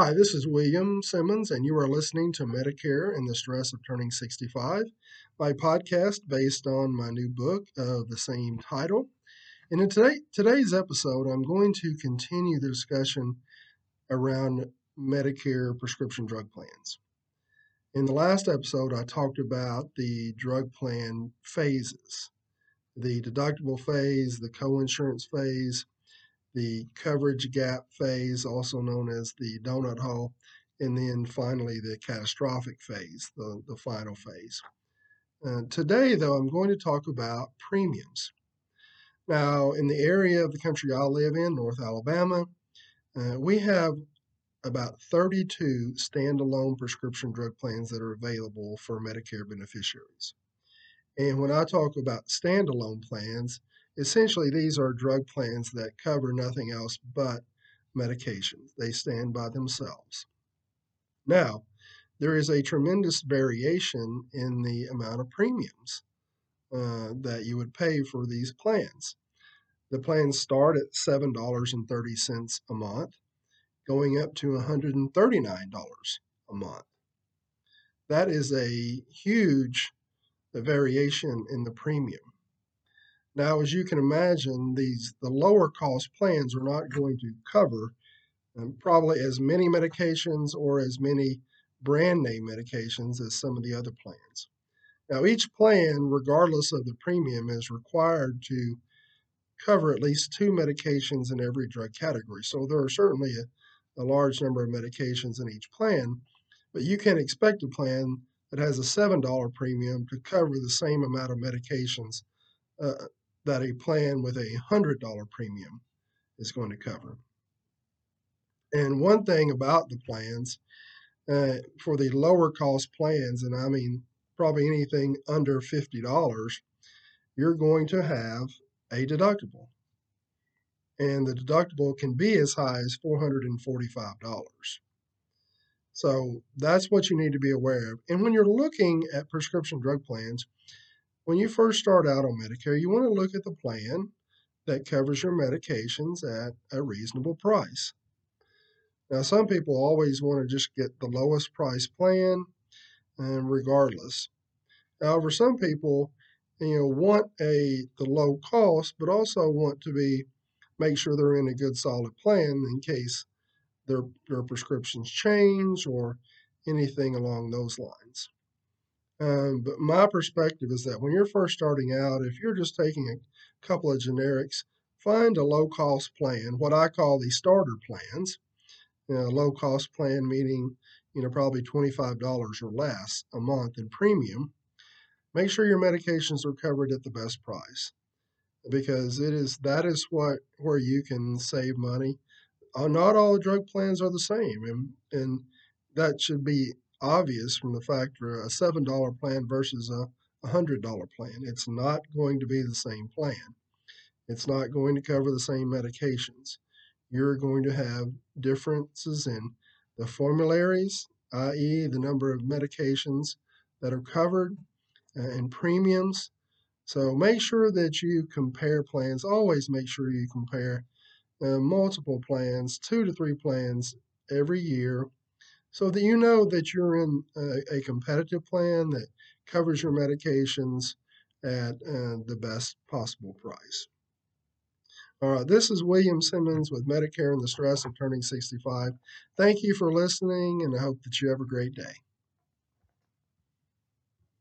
Hi, this is William Simmons, and you are listening to Medicare and the Stress of Turning 65, my podcast based on my new book of the same title. And in today, today's episode, I'm going to continue the discussion around Medicare prescription drug plans. In the last episode, I talked about the drug plan phases the deductible phase, the co-insurance phase, the coverage gap phase, also known as the donut hole, and then finally the catastrophic phase, the, the final phase. Uh, today, though, I'm going to talk about premiums. Now, in the area of the country I live in, North Alabama, uh, we have about 32 standalone prescription drug plans that are available for Medicare beneficiaries. And when I talk about standalone plans, essentially these are drug plans that cover nothing else but medications. They stand by themselves. Now, there is a tremendous variation in the amount of premiums uh, that you would pay for these plans. The plans start at $7.30 a month, going up to $139 a month. That is a huge variation in the premium. Now, as you can imagine, these the lower cost plans are not going to cover um, probably as many medications or as many brand name medications as some of the other plans. Now, each plan, regardless of the premium, is required to cover at least two medications in every drug category. So there are certainly a, a large number of medications in each plan, but you can expect a plan that has a $7 premium to cover the same amount of medications uh, that a plan with a $100 premium is going to cover. And one thing about the plans, uh, for the lower cost plans, and I mean probably anything under $50, you're going to have a deductible. And the deductible can be as high as $445. So that's what you need to be aware of. And when you're looking at prescription drug plans, when you first start out on Medicare, you want to look at the plan that covers your medications at a reasonable price. Now, some people always want to just get the lowest price plan, and regardless. However, some people, you know, want a the low cost, but also want to be make sure they're in a good solid plan in case their, their prescriptions change or anything along those lines. Um, but my perspective is that when you're first starting out, if you're just taking a couple of generics, find a low cost plan, what I call the starter plans. You know, low cost plan meaning, you know, probably $25 or less a month in premium. Make sure your medications are covered at the best price because it is that is what where you can save money uh, not all drug plans are the same, and and that should be obvious from the fact for a seven dollar plan versus a hundred dollar plan. It's not going to be the same plan. It's not going to cover the same medications. You're going to have differences in the formularies, i.e., the number of medications that are covered, and premiums. So make sure that you compare plans. Always make sure you compare uh, multiple plans, two to three plans every year, so that you know that you're in a, a competitive plan that covers your medications at uh, the best possible price. All right, this is William Simmons with Medicare and the Stress of Turning 65. Thank you for listening, and I hope that you have a great day.